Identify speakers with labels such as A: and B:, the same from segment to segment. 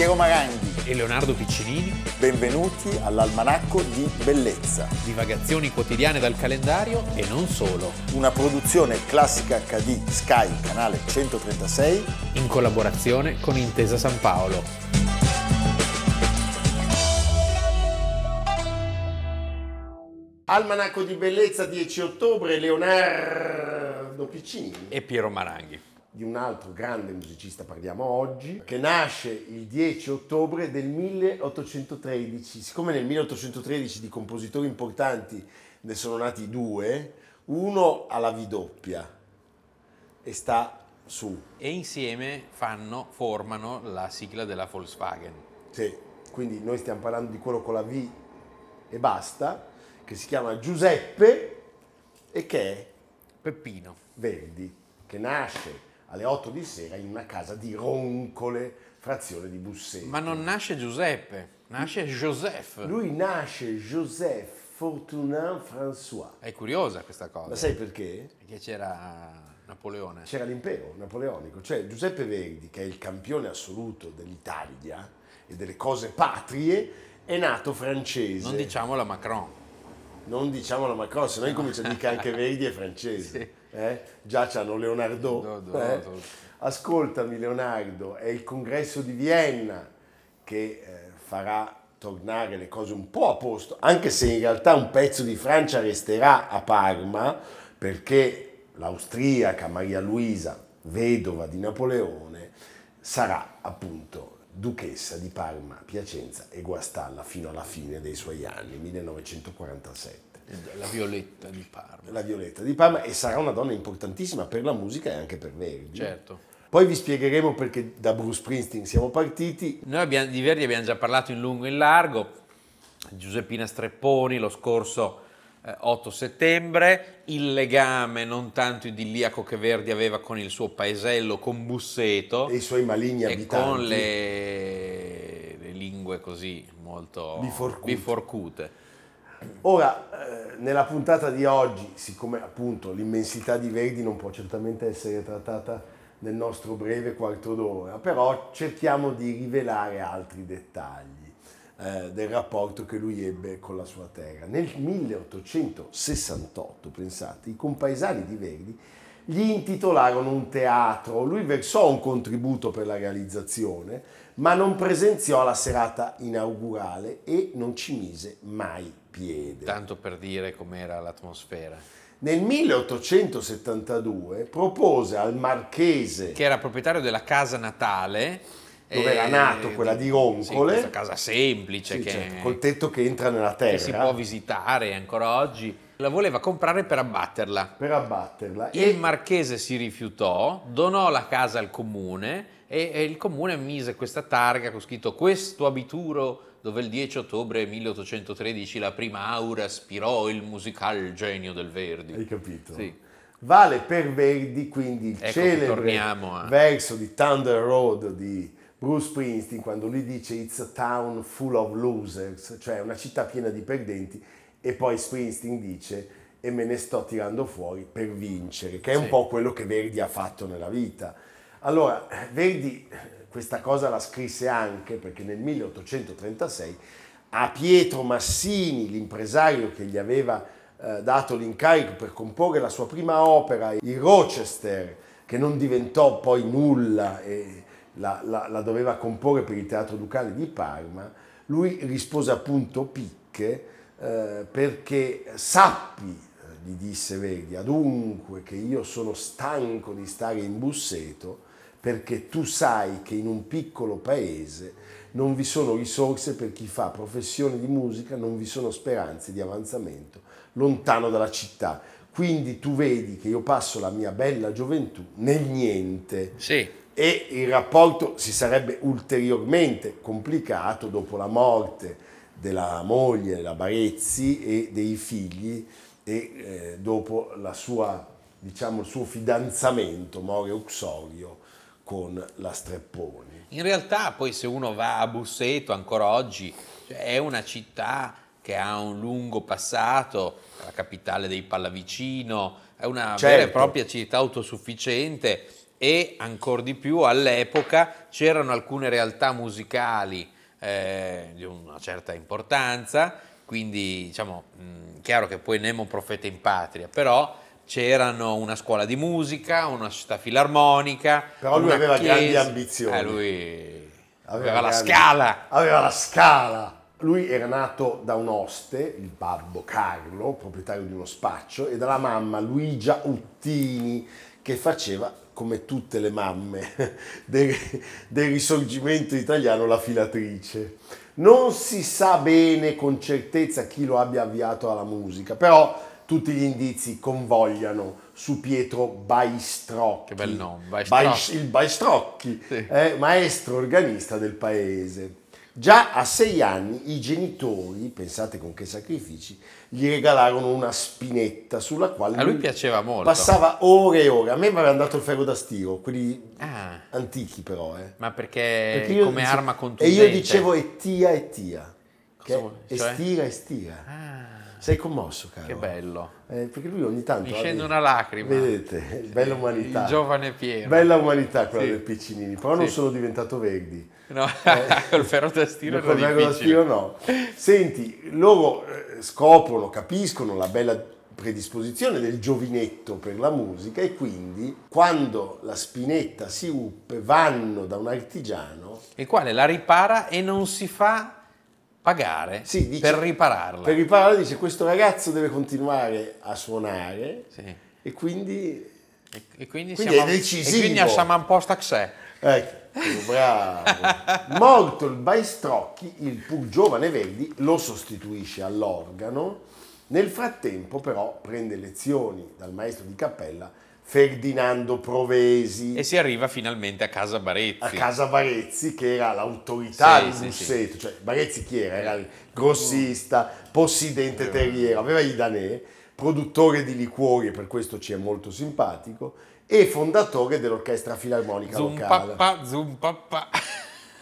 A: Piero Maranghi
B: e Leonardo Piccinini.
A: Benvenuti all'Almanacco di Bellezza.
B: Divagazioni quotidiane dal calendario e non solo.
A: Una produzione classica HD Sky, canale 136.
B: In collaborazione con Intesa San Paolo.
C: Almanacco di Bellezza 10 ottobre, Leonardo Piccini.
B: E Piero Maranghi
C: di un altro grande musicista parliamo oggi, che nasce il 10 ottobre del 1813. Siccome nel 1813 di compositori importanti ne sono nati due, uno ha la V doppia e sta su.
B: E insieme fanno, formano la sigla della Volkswagen.
C: Sì, quindi noi stiamo parlando di quello con la V e basta, che si chiama Giuseppe e che è
B: Peppino
C: Verdi, che nasce alle 8 di sera in una casa di Roncole, frazione di Busseto.
B: Ma non nasce Giuseppe, nasce Joseph.
C: Lui nasce Joseph Fortunin François.
B: È curiosa questa cosa.
C: Ma sai perché?
B: Perché c'era Napoleone.
C: C'era l'impero napoleonico, cioè Giuseppe Verdi, che è il campione assoluto dell'Italia e delle cose patrie, è nato francese.
B: Non diciamo la Macron.
C: Non diciamo la Macron, se no incomincia a dire che anche Verdi è francese. sì eh? già c'hanno Leonardo. No, no, eh? no, Ascoltami Leonardo, è il congresso di Vienna che eh, farà tornare le cose un po' a posto, anche se in realtà un pezzo di Francia resterà a Parma perché l'austriaca Maria Luisa, vedova di Napoleone, sarà appunto duchessa di Parma, Piacenza e Guastalla fino alla fine dei suoi anni, 1947.
B: La Violetta di Parma.
C: La Violetta di Parma e sarà una donna importantissima per la musica e anche per Verdi.
B: Certo.
C: Poi vi spiegheremo perché da Bruce Springsteen siamo partiti.
B: Noi abbiamo, di Verdi abbiamo già parlato in lungo e in largo, Giuseppina Strepponi lo scorso eh, 8 settembre, il legame non tanto idilliaco che Verdi aveva con il suo paesello, con Busseto.
C: E i suoi maligni
B: e
C: abitanti.
B: con le, le lingue così molto
C: biforcute.
B: biforcute.
C: Ora, eh, nella puntata di oggi, siccome appunto l'immensità di Verdi non può certamente essere trattata nel nostro breve quarto d'ora, però cerchiamo di rivelare altri dettagli eh, del rapporto che lui ebbe con la sua terra. Nel 1868, pensate, i compaesani di Verdi gli intitolarono un teatro, lui versò un contributo per la realizzazione, ma non presenziò alla serata inaugurale e non ci mise mai piede.
B: Tanto per dire com'era l'atmosfera.
C: Nel 1872 propose al marchese,
B: che era proprietario della casa natale,
C: dove era nato, eh, quella di Roncole. Sì,
B: questa casa semplice,
C: sì,
B: che,
C: certo, col tetto che entra nella terra.
B: Che si può visitare ancora oggi. La voleva comprare per abbatterla.
C: Per abbatterla.
B: Il e... marchese si rifiutò, donò la casa al comune e, e il comune mise questa targa con scritto questo abituro dove il 10 ottobre 1813 la prima aura aspirò il musical genio del Verdi.
C: Hai capito?
B: Sì.
C: Vale per Verdi quindi il
B: ecco
C: celebre
B: a...
C: verso di Thunder Road di Bruce Springsteen quando lui dice It's a town full of losers, cioè una città piena di perdenti e poi Springsteen dice e me ne sto tirando fuori per vincere, che è sì. un po' quello che Verdi ha fatto nella vita allora, Verdi questa cosa la scrisse anche perché nel 1836 a Pietro Massini, l'impresario che gli aveva eh, dato l'incarico per comporre la sua prima opera, il Rochester, che non diventò poi nulla e la, la, la doveva comporre per il Teatro Ducale di Parma, lui rispose appunto picche eh, perché sappi, eh, gli disse Verdi, adunque che io sono stanco di stare in Busseto, perché tu sai che in un piccolo paese non vi sono risorse per chi fa professione di musica, non vi sono speranze di avanzamento lontano dalla città. Quindi tu vedi che io passo la mia bella gioventù nel niente.
B: Sì.
C: E il rapporto si sarebbe ulteriormente complicato dopo la morte della moglie, la Barezzi e dei figli e eh, dopo la sua, diciamo, il suo fidanzamento, More Uxorio, con la Strepponi.
B: In realtà poi se uno va a Busseto ancora oggi cioè, è una città che ha un lungo passato, la capitale dei Pallavicino, è una certo. vera e propria città autosufficiente e ancora di più all'epoca c'erano alcune realtà musicali eh, di una certa importanza, quindi diciamo, mh, chiaro che poi Nemo profeta in patria, però c'erano una scuola di musica, una società filarmonica.
C: Però lui aveva
B: chiesa.
C: grandi ambizioni.
B: Eh, lui aveva, la
C: grandi-
B: scala.
C: Aveva la scala. Lui era nato da un oste, il babbo Carlo, proprietario di uno spaccio, e dalla mamma Luigia Uttini, che faceva, come tutte le mamme del, del risorgimento italiano, la filatrice. Non si sa bene con certezza chi lo abbia avviato alla musica, però tutti gli indizi convogliano su Pietro Baistrocchi.
B: Che bel nome, Baistrocchi.
C: Bais- il Baistrocchi,
B: Sì.
C: eh, maestro organista del paese. Già a sei anni i genitori, pensate con che sacrifici, gli regalarono una spinetta sulla quale
B: A lui piaceva molto.
C: passava ore e ore. A me mi avevano dato il ferro da stiro, quelli
B: Ah,
C: antichi però. Eh.
B: ma perché,
C: Perché
B: come
C: dice-
B: arma
C: E
B: contundente.
C: io dicevo ettia ettia, che
B: Cosa
C: è
B: vuol- cioè?
C: estira estira.
B: Ah,
C: Sei commosso, caro?
B: che bello.
C: Eh, perché lui ogni tanto...
B: Mi
C: ha
B: scende una lacrima.
C: Vedete, bella umanità.
B: Il giovane Piero.
C: Bella umanità quella
B: Sì.
C: del Piccinini, però non
B: Sì.
C: sono diventato verdi.
B: No, col ferro da stiro
C: Ma col verbo da stiro no. Senti, loro eh, scoprono, capiscono la bella predisposizione del giovinetto per la musica e quindi quando la spinetta si ruppe vanno da un artigiano
B: Il quale la ripara e non si fa pagare
C: Sì, dice-
B: per ripararla.
C: per riparare dice questo ragazzo deve continuare a suonare
B: Sì.
C: e quindi
B: E, e quindi,
C: Quindi
B: siamo,
C: è decisivo.
B: E quindi siamo un po' staxè.
C: Ecco, bravo. Morto il Baistrocchi, il pur giovane Verdi lo sostituisce all'organo. Nel frattempo, però, prende lezioni dal maestro di cappella Ferdinando Provesi
B: E si arriva finalmente a casa Barezzi.
C: a casa Barezzi, che era l'autorità
B: Sì,
C: di
B: sì,
C: Busseto. Cioè, Barezzi chi era? Era il grossista, possidente terriero, aveva i danè, produttore di liquori e per questo ci è molto simpatico, e fondatore dell'orchestra filarmonica
B: Zum
C: locale.
B: papà, zum papà.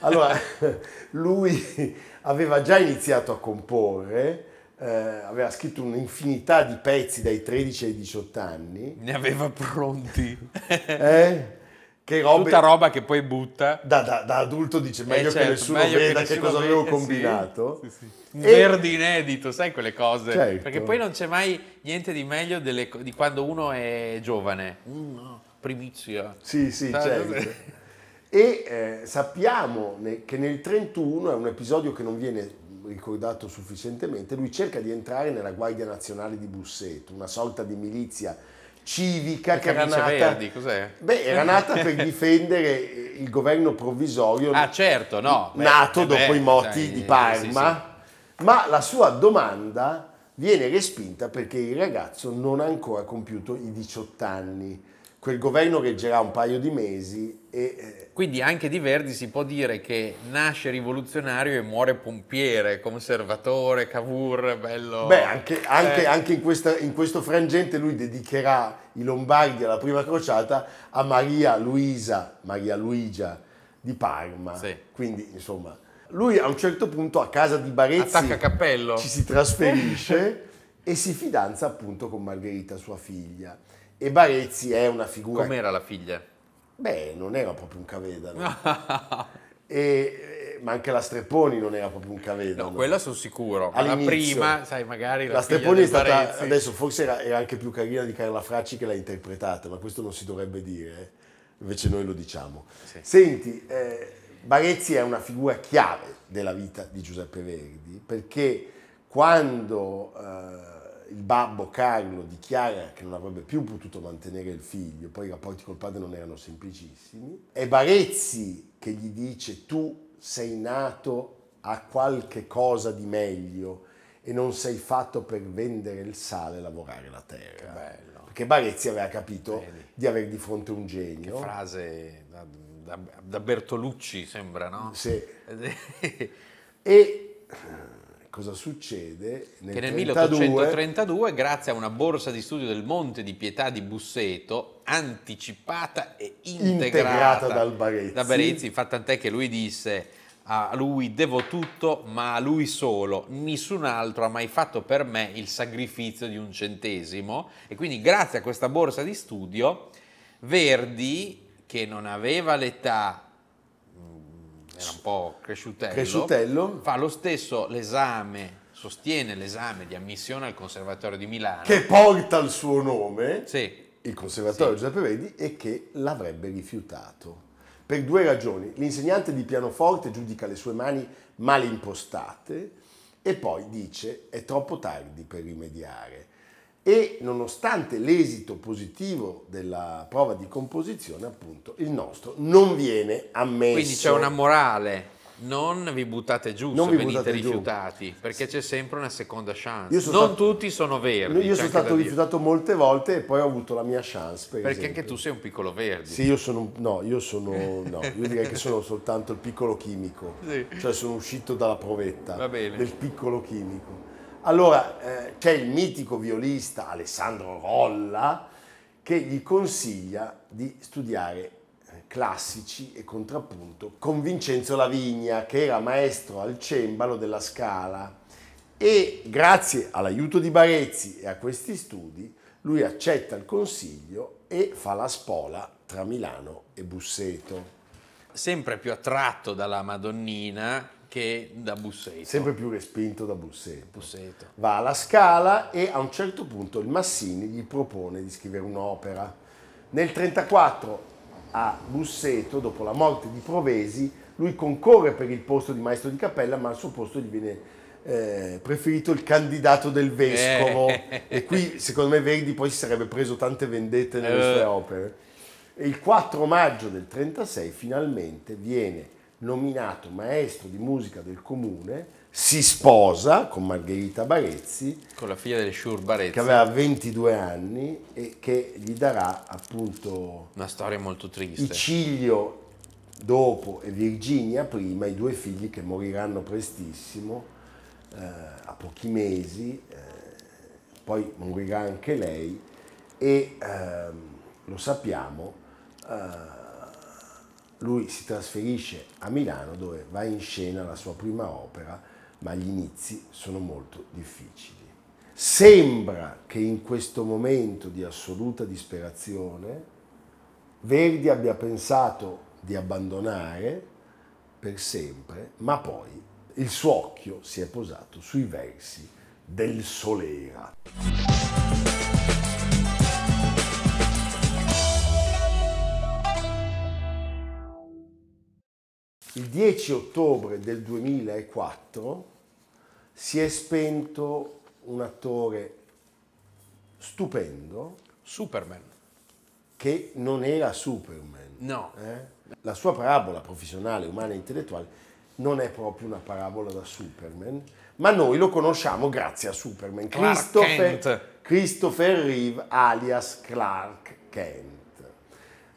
C: Allora, lui aveva già iniziato a comporre, eh, aveva scritto un'infinità di pezzi dai 13 ai 18 anni,
B: Ne aveva pronti.
C: eh, che robe...
B: Tutta roba che poi butta.
C: Da, da- da adulto dice meglio
B: Eh, certo,
C: che nessuno
B: meglio che
C: veda che,
B: nessuno
C: cosa
B: veda,
C: avevo
B: sì.
C: combinato.
B: Sì, sì. Un
C: E-
B: Verdi inedito, sai quelle cose?
C: Certo.
B: Perché poi non c'è mai niente di meglio delle di quando uno è giovane. Mm, no, primizia.
C: Sì, sì,
B: Sai,
C: certo. E eh, sappiamo che nel 31 è un episodio che non viene ricordato sufficientemente, lui cerca di entrare nella Guardia Nazionale di Busseto, una sorta di milizia civica che era nata...
B: verdi, cos'è?
C: Beh, era nata per difendere il governo provvisorio
B: Ah, certo, no. beh,
C: nato
B: eh
C: dopo
B: beh,
C: i moti
B: dai,
C: di Parma, ma la sua domanda viene respinta perché il ragazzo non ha ancora compiuto i 18 anni. Quel governo reggerà un paio di mesi e eh,
B: Quindi anche di Verdi si può dire che nasce rivoluzionario e muore pompiere, conservatore, Cavour, bello.
C: Beh, anche, anche-
B: Eh,
C: anche in, questa- in questo frangente lui dedicherà i Lombardi alla prima crociata a Maria Luisa, Maria Luigia di Parma.
B: Sì.
C: Quindi, insomma, lui a un certo punto a casa di Barezzi
B: Attacca cappello.
C: ci si trasferisce e si fidanza appunto con Margherita, sua figlia. E Barezzi è una figura...
B: Com'era la figlia?
C: Beh, non era proprio un cavedano. E, eh, ma anche la Strepponi non era proprio un cavedano.
B: No, quella sono sicuro. Ma la prima, sai, magari la,
C: La Strepponi è stata,
B: Barezzi.
C: adesso forse era, era anche più carina di Carla Fracci che l'ha interpretata, ma questo non si dovrebbe dire, eh. invece noi lo diciamo.
B: Sì.
C: Senti, eh, Barezzi è una figura chiave della vita di Giuseppe Verdi, perché quando eh, il babbo Carlo dichiara che non avrebbe più potuto mantenere il figlio, poi i rapporti col padre non erano semplicissimi, è Barezzi che gli dice tu sei nato a qualche cosa di meglio e non sei fatto per vendere il sale e lavorare la terra.
B: bello.
C: Perché Barezzi aveva capito
B: Vedi.
C: di avere di fronte un
B: Che
C: genio.
B: frase da, da- da Bertolucci sembra, no?
C: Sì.
B: che
C: E cosa succede? Nel
B: nel
C: 32
B: 1832, grazie a una borsa di studio del Monte di Pietà di Busseto, anticipata e integrata,
C: Integrata dal Barezzi.
B: da Barezzi, fa tant'è che lui disse a lui devo tutto, ma a lui solo, nessun altro ha mai fatto per me il sacrificio di un centesimo e quindi grazie a questa borsa di studio Verdi che non aveva l'età, era un po' cresciutello,
C: Cresciutello.
B: fa lo stesso l'esame, sostiene l'esame di ammissione al Conservatorio di Milano.
C: che porta il suo nome,
B: Sì,
C: il conservatorio Giuseppe Verdi, e che l'avrebbe rifiutato. Per due ragioni. L'insegnante di pianoforte giudica le sue mani male impostate e poi dice è troppo tardi per rimediare. E nonostante l'esito positivo della prova di composizione, appunto, il nostro non viene ammesso.
B: quindi c'è una morale, non vi buttate giù
C: Non
B: se venite
C: buttate giù.
B: rifiutati, perché c'è sempre una seconda chance. Non
C: stato-
B: tutti sono verdi.
C: Io sono stato rifiutato molte volte e poi ho avuto la mia chance. Per
B: Perché
C: esempio.
B: anche tu sei un piccolo verdi.
C: Sì, io sono, un- no, io sono, no, io direi che sono soltanto il piccolo chimico,
B: Sì.
C: cioè sono uscito dalla provetta del piccolo chimico. Allora, eh, c'è il mitico violista Alessandro Rolla che gli consiglia di studiare eh, classici e contrappunto con Vincenzo Lavigna, che era maestro al cembalo della Scala e grazie all'aiuto di Barezzi e a questi studi lui accetta il consiglio e fa la spola tra Milano e Busseto.
B: Sempre più attratto dalla Madonnina che da Busseto.
C: Sempre più respinto da Busseto.
B: Busseto.
C: Va alla Scala e a un certo punto il Massini gli propone di scrivere un'opera. Nel 1934 a Busseto, dopo la morte di Provesi, lui concorre per il posto di maestro di cappella, ma al suo posto gli viene eh, preferito il candidato del vescovo.
B: Eh.
C: E qui, secondo me, Verdi poi si sarebbe preso tante vendette nelle
B: Eh.
C: sue opere. E il 4 maggio del 1936 finalmente viene nominato maestro di musica del comune, si sposa con Margherita Barezzi,
B: Con la figlia del Sciur Barezzi.
C: che aveva 22 anni e che gli darà appunto
B: Una storia molto triste.
C: Icilio dopo e Virginia prima, i due figli che moriranno prestissimo, eh, a pochi mesi, eh, poi morirà anche lei e ehm, lo sappiamo, eh, lui si trasferisce a Milano dove va in scena la sua prima opera, ma gli inizi sono molto difficili. Sembra che in questo momento di assoluta disperazione Verdi abbia pensato di abbandonare per sempre, ma poi il suo occhio si è posato sui versi del Solera. Il 10 ottobre del 2004 si è spento un attore stupendo
B: Superman.
C: che non era Superman.
B: No.
C: eh? La sua parabola professionale, umana e intellettuale non è proprio una parabola da Superman, ma noi lo conosciamo grazie a Superman.
B: Clark
C: Christopher,
B: Kent.
C: Christopher Reeve alias Clark Kent.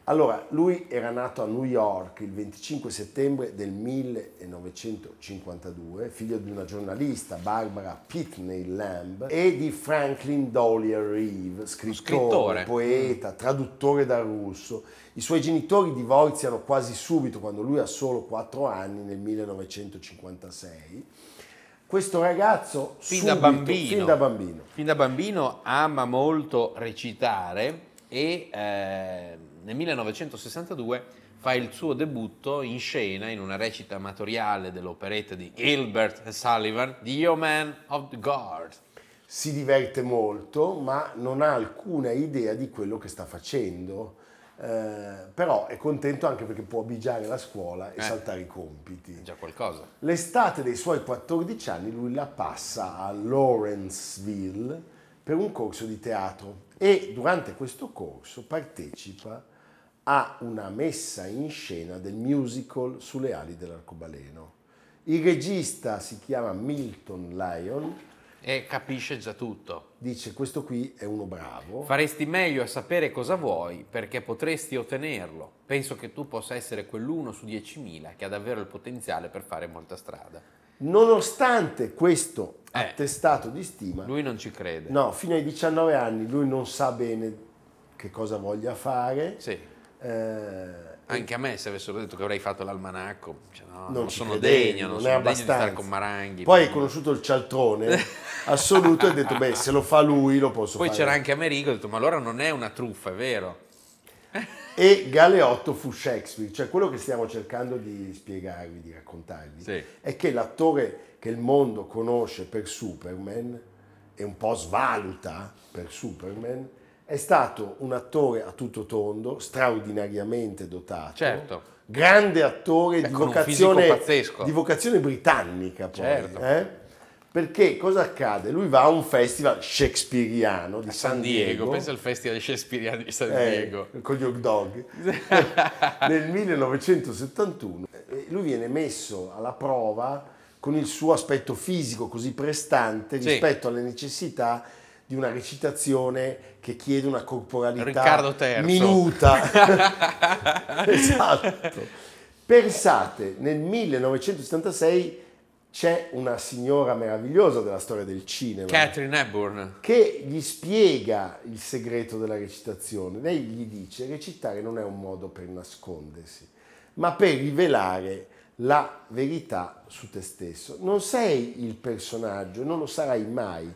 C: Allora, lui era nato a New York il 25 settembre del 1952, figlio di una giornalista, Barbara Pitney Lamb, e di Franklin Dollier Reeve, scrittore,
B: scrittore.
C: poeta, traduttore dal russo. I suoi genitori divorziano quasi subito quando lui ha solo 4 anni, nel 1956. Questo ragazzo
B: Fin da
C: subito-
B: bambino.
C: fin da bambino
B: Fin da bambino ama molto recitare e eh, nel 1962 fa il suo debutto in scena in una recita amatoriale dell'operetta di Gilbert Sullivan, The Yeoman of the Guard.
C: si diverte molto, ma non ha alcuna idea di quello che sta facendo. Eh, però è contento anche perché può bigiare la scuola e
B: Eh.
C: saltare i compiti.
B: È già qualcosa.
C: L'estate dei suoi 14 anni lui la passa a Lawrenceville per un corso di teatro e durante questo corso partecipa a una messa in scena del musical Sulle ali dell'arcobaleno. Il regista si chiama Milton Lyon,
B: E capisce già tutto.
C: dice questo qui è uno bravo.
B: Faresti meglio a sapere cosa vuoi perché potresti ottenerlo. Penso che tu possa essere quell'uno su 10.000 che ha davvero il potenziale per fare molta strada.
C: Nonostante questo
B: Eh.
C: attestato di stima,
B: Lui non ci crede.
C: no, fino ai 19 anni lui non sa bene che cosa voglia fare.
B: Sì.
C: Eh,
B: Anche a me se avessero detto che avrei fatto l'almanacco, cioè, no, non,
C: ci
B: sono
C: credevi,
B: degno, non,
C: non
B: sono
C: è
B: degno di stare
C: abbastanza.
B: con Maranghi.
C: Poi hai conosciuto il cialtrone assoluto e hai detto, beh, se lo fa lui lo posso
B: Poi
C: fare.
B: c'era anche Amerigo, ho detto, ma allora non è una truffa, è vero?
C: e Galeotto fu Shakespeare. Cioè quello che stiamo cercando di spiegarvi, di raccontarvi,
B: Sì.
C: è che l'attore che il mondo conosce per Superman e un po' svaluta per Superman è stato un attore a tutto tondo, straordinariamente dotato.
B: Certo.
C: Grande attore
B: Beh,
C: di, vocazione, di vocazione britannica poi.
B: Certo.
C: eh? Perché cosa accade? Lui va a un festival shakespeariano di
B: San Diego, pensa al festival shakespeariano di San
C: eh,
B: Diego.
C: con gli hot dog nel 1971 Eh, lui viene messo alla prova con il suo aspetto fisico così prestante
B: Sì.
C: rispetto alle necessità di una recitazione che chiede una corporalità
B: Riccardo III.
C: minuta esatto pensate nel 1976 c'è una signora meravigliosa della storia del cinema
B: Catherine Hepburn.
C: che gli spiega il segreto della recitazione. Lei gli dice recitare non è un modo per nascondersi, ma per rivelare la verità su te stesso. Non sei il personaggio, non lo sarai mai.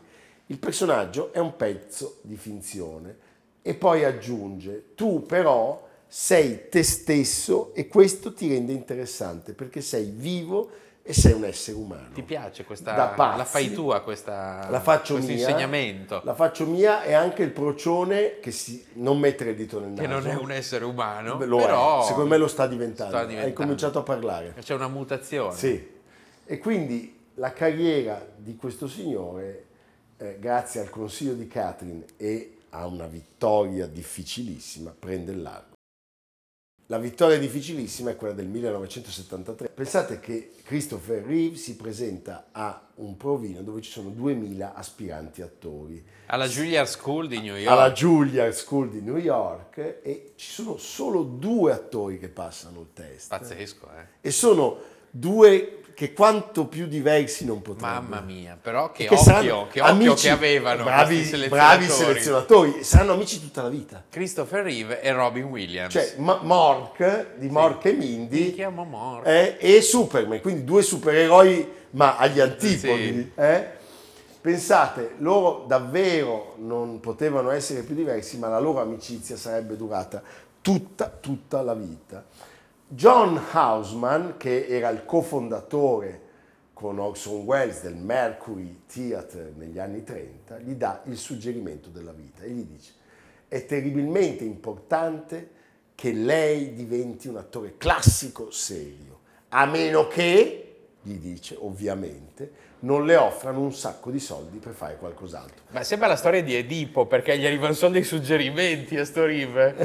C: Il personaggio è un pezzo di finzione e poi aggiunge, tu però sei te stesso e questo ti rende interessante perché sei vivo e sei un essere umano.
B: Ti piace questa...
C: Da pazzi.
B: la fai tua questa,
C: La faccio
B: questo
C: mia.
B: insegnamento?
C: La faccio mia e anche il procione che si, non mettere il dito nel naso.
B: Che non è un essere umano,
C: lo
B: però
C: è. Secondo me lo sta diventando.
B: sta
C: Hai
B: diventando.
C: cominciato a parlare.
B: C'è una mutazione.
C: Sì. E quindi la carriera di questo signore, eh, grazie al consiglio di Catherine e a una vittoria difficilissima, prende il largo. La vittoria difficilissima è quella del 1973. Pensate che Christopher Reeve si presenta a un provino dove ci sono 2000 aspiranti attori
B: Alla Juilliard School di New York.
C: alla Juilliard School di New York e ci sono solo due attori che passano il test.
B: Pazzesco, eh.
C: E sono due che quanto più diversi non potrebbero.
B: Mamma mia, però che
C: Che
B: occhio,
C: saranno
B: che, occhio
C: amici-
B: che avevano
C: bravi,
B: selezionatori.
C: bravi selezionatori, saranno amici tutta la vita.
B: Christopher Reeve e Robin Williams.
C: Cioè Ma- Mork di Mork e Mindy
B: Mi chiamo Mork.
C: eh, e Superman, quindi due supereroi ma agli antipodi.
B: Sì.
C: eh? Pensate, loro davvero non potevano essere più diversi, ma la loro amicizia sarebbe durata tutta, tutta la vita. John Houseman, che era il cofondatore con Orson Welles del Mercury Theatre negli anni 30, gli dà il suggerimento della vita e gli dice è terribilmente importante che lei diventi un attore classico serio, a meno che, gli dice ovviamente, non le offrano un sacco di soldi per fare qualcos'altro.
B: Ma sembra la storia di Edipo, perché gli arrivano solo dei suggerimenti a sto Reeve.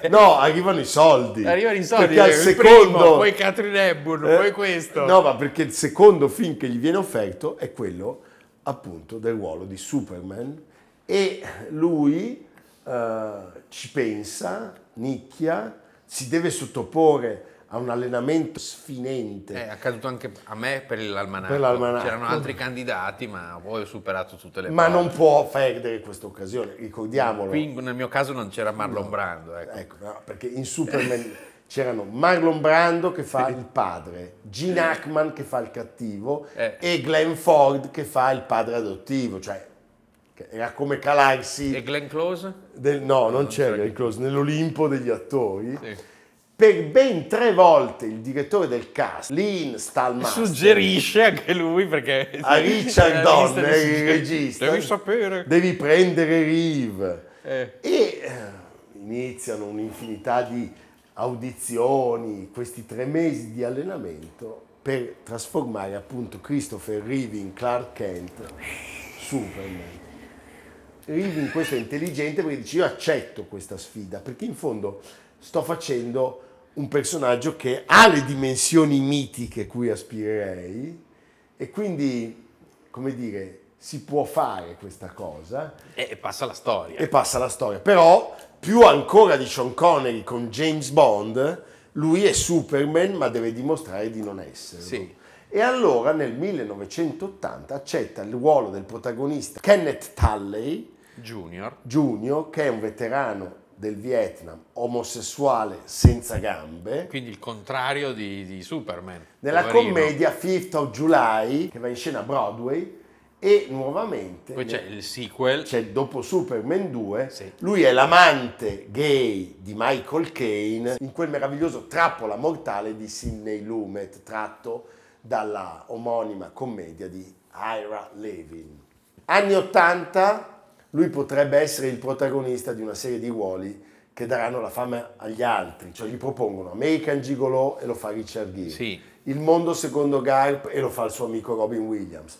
C: No, arrivano i soldi.
B: Arrivano i soldi,
C: Perché al
B: il
C: secondo...
B: primo, poi Catherine Hepburn,
C: Eh,
B: poi questo.
C: No, ma perché il secondo film che gli viene offerto è quello appunto del ruolo di Superman e lui eh, ci pensa, nicchia, si deve sottoporre a un allenamento sfinente.
B: È accaduto anche a me per l'almanacco.
C: Per l'almanacco.
B: C'erano altri candidati, ma poi ho superato tutte le
C: ma
B: prove.
C: non può perdere questa occasione, ricordiamolo.
B: Qui nel mio caso non c'era Marlon Brando. Ecco.
C: Ecco, no, perché in Superman c'erano Marlon Brando che fa il padre, Gene Hackman che fa il cattivo
B: Eh.
C: e Glenn Ford che fa il padre adottivo, cioè era come calarsi
B: E Glenn Close?
C: del- no, non c'era
B: c'era
C: Glenn Close, nell'Olimpo degli attori.
B: Sì.
C: Per ben tre volte il direttore del cast, Lynn Stallmaster,
B: Suggerisce anche lui perché...
C: a Richard Donner, il regista,
B: Devi sapere.
C: devi prendere Reeve.
B: Eh.
C: E eh, iniziano un'infinità di audizioni, questi tre mesi di allenamento per trasformare appunto Christopher Reeve in Clark Kent, Superman. Reeve in questo è intelligente perché dice io accetto questa sfida perché in fondo sto facendo un personaggio che ha le dimensioni mitiche cui aspirerei e quindi, come dire, si può fare questa cosa
B: E passa la storia.
C: e passa la storia. Però, più ancora di Sean Connery con James Bond, lui è Superman, ma deve dimostrare di non esserlo.
B: Sì.
C: E allora nel 1980 accetta il ruolo del protagonista Kenneth Tulley
B: Junior.
C: Jr., che è un veterano del Vietnam, omosessuale senza gambe,
B: Quindi il contrario di, di Superman.
C: nella
B: poverino.
C: commedia Fifth of July, che va in scena a Broadway, E nuovamente
B: Poi c'è il sequel.
C: c'è dopo Superman 2,
B: Sì.
C: lui è l'amante gay di Michael Caine in quel meraviglioso Trappola mortale di Sidney Lumet, tratto dalla omonima commedia di Ira Levin. Anni 80, lui potrebbe essere il protagonista di una serie di ruoli che daranno la fama agli altri, cioè gli propongono American Gigolo e lo fa Richard Gere,
B: Sì.
C: Il mondo secondo Garp e lo fa il suo amico Robin Williams.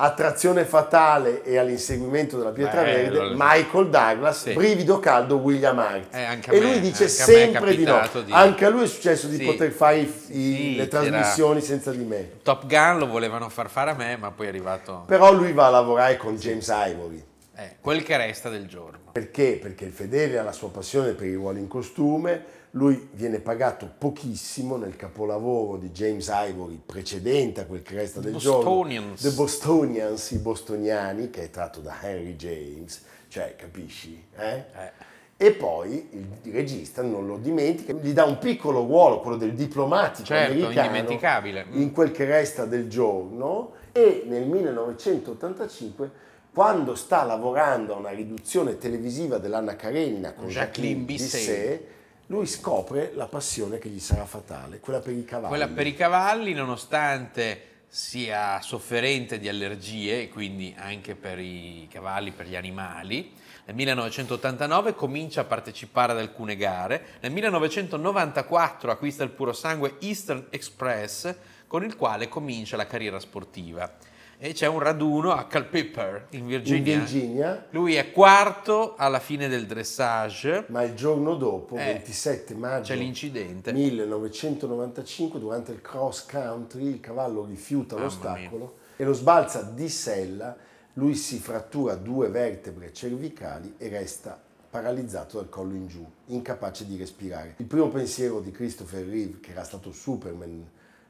C: Attrazione fatale e all'inseguimento della pietra
B: Bello,
C: verde,
B: il-
C: Michael Douglas,
B: Sì.
C: brivido caldo William Hart.
B: Eh,
C: e lui dice
B: me è
C: sempre di no.
B: di-
C: Anche a lui è successo di
B: Sì.
C: poter fare i- i- le trasmissioni senza di me.
B: Top Gun lo volevano far fare a me, ma poi è arrivato
C: Però lui va a lavorare con James Ivory.
B: Eh, quel che resta del giorno.
C: Perché? Perché il fedele ha la sua passione per i ruoli in costume, lui viene pagato pochissimo nel capolavoro di James Ivory precedente a quel che resta del
B: Bostonians.
C: giorno. The Bostonians, i bostoniani, che è tratto da Henry James, cioè capisci? eh?
B: Eh.
C: E poi il regista non lo dimentica, gli dà un piccolo ruolo, quello del diplomatico
B: Certo,
C: americano,
B: indimenticabile.
C: In quel che resta del giorno e nel 1985 quando sta lavorando a una riduzione televisiva dell'Anna Karenina con
B: Jacqueline Bisset.
C: Lui scopre la passione che gli sarà fatale, quella per i cavalli.
B: Quella per i cavalli, nonostante sia sofferente di allergie, e quindi anche per i cavalli, per gli animali, nel 1989 comincia a partecipare ad alcune gare, nel 1994 acquista il puro sangue Eastern Express, con il quale comincia la carriera sportiva. E c'è un raduno a Culpeper, in
C: in
B: Virginia.
C: Virginia,
B: Lui è quarto alla fine del dressage,
C: ma il giorno dopo,
B: Eh,
C: 27 maggio
B: c'è l'incidente.
C: 1995, durante il cross country, il cavallo rifiuta
B: Mamma
C: l'ostacolo e lo sbalza di sella, lui si frattura due vertebre cervicali e resta paralizzato dal collo in giù, incapace di respirare. Il primo pensiero di Christopher Reeve, che era stato Superman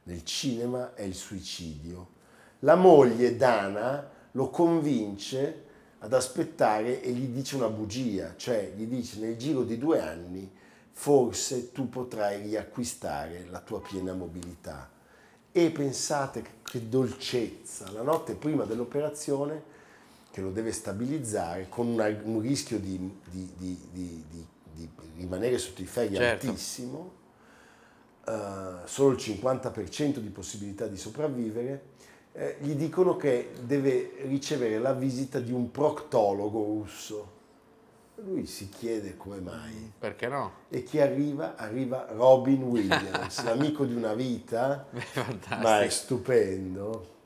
C: nel cinema, è il suicidio. La moglie, Dana, lo convince ad aspettare e gli dice una bugia, cioè gli dice nel giro di due anni forse tu potrai riacquistare la tua piena mobilità. E pensate che, dolcezza, la notte prima dell'operazione, che lo deve stabilizzare, con una- un rischio di, di- di- di- rimanere sotto i ferri
B: Certo.
C: altissimo, eh, solo il 50% di possibilità di sopravvivere, eh, gli dicono che deve ricevere la visita di un proctologo russo. Lui si chiede come mai.
B: Perché no?
C: E chi arriva? Arriva Robin Williams, l'amico di una vita,
B: Fantastico.
C: ma è stupendo.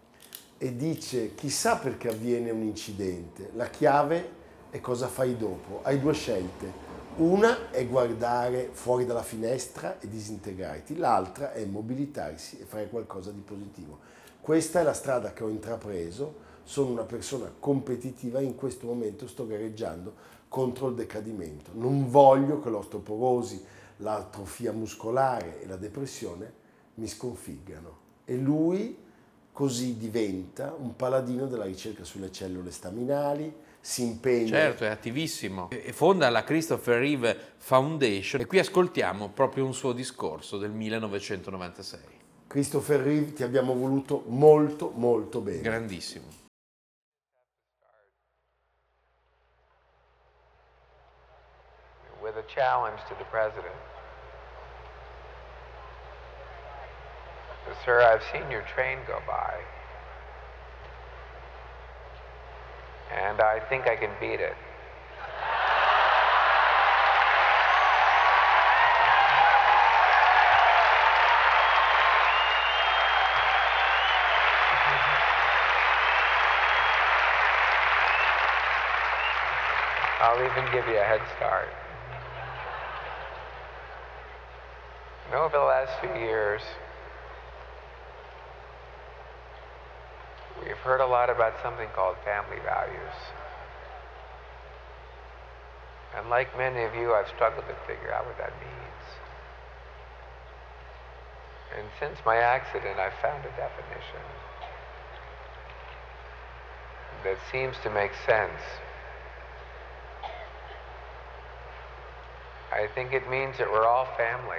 C: E dice, chissà perché avviene un incidente. La chiave è cosa fai dopo. Hai due scelte. Una è guardare fuori dalla finestra e disintegrarti, l'altra è mobilitarsi e fare qualcosa di positivo. Questa è la strada che ho intrapreso, sono una persona competitiva e in questo momento sto gareggiando contro il decadimento. Non voglio che l'osteoporosi, l'atrofia muscolare e la depressione mi sconfiggano. E lui così diventa un paladino della ricerca sulle cellule staminali, si impegna
B: Certo, è attivissimo. E fonda la Christopher Reeve Foundation e qui ascoltiamo proprio un suo discorso del 1996.
C: Christopher Reeve ti abbiamo voluto molto molto bene.
B: Grandissimo.
D: with a challenge to the president. Sir, I've seen your train go by, and I think I can beat it. I'll even give you a head start. Know, over the last few years, we've heard a lot about something called family values. And like many of you, I've struggled to figure out what that means. And since my accident, I've found a definition that seems to make sense. I think it means that we're all family.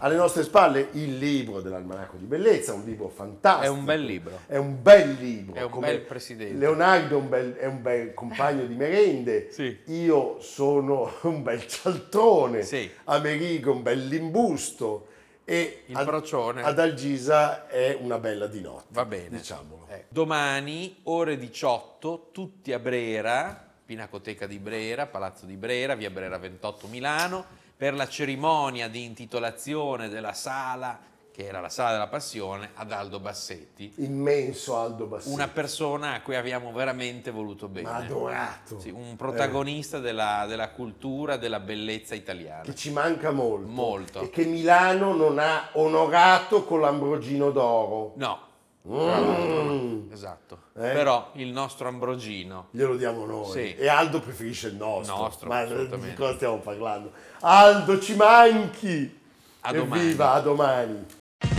C: Alle nostre spalle il libro dell'Almanacco di Bellezza, un libro fantastico.
B: È un bel libro.
C: È un bel libro.
B: È un
C: come
B: bel presidente.
C: Leonardo è un bel, è un bel compagno di merende.
B: Sì.
C: Io sono un bel cialtrone.
B: Sì.
C: Amerigo un bel limbusto. E
B: Il
C: ad, ad Algisa è una bella di notte.
B: Va bene.
C: Diciamolo.
B: Eh, Domani, ore 18, tutti a Brera, Pinacoteca di Brera, Palazzo di Brera, via Brera 28 Milano, per la cerimonia di intitolazione della sala, che era la sala della passione, ad Aldo Bassetti.
C: Immenso Aldo Bassetti.
B: Una persona a cui abbiamo veramente voluto bene.
C: Ma adorato.
B: Sì, un protagonista della, della cultura, della bellezza italiana.
C: che ci manca molto.
B: Molto.
C: E che Milano non ha onorato con l'Ambrogino d'Oro.
B: No,
C: Mm.
B: esatto.
C: Eh?
B: Però il nostro Ambrogino
C: Glielo diamo noi.
B: Sì.
C: E Aldo preferisce il nostro.
B: Il nostro,
C: Ma di cosa stiamo parlando? Aldo, ci manchi!
B: A domani.
C: Evviva, a domani!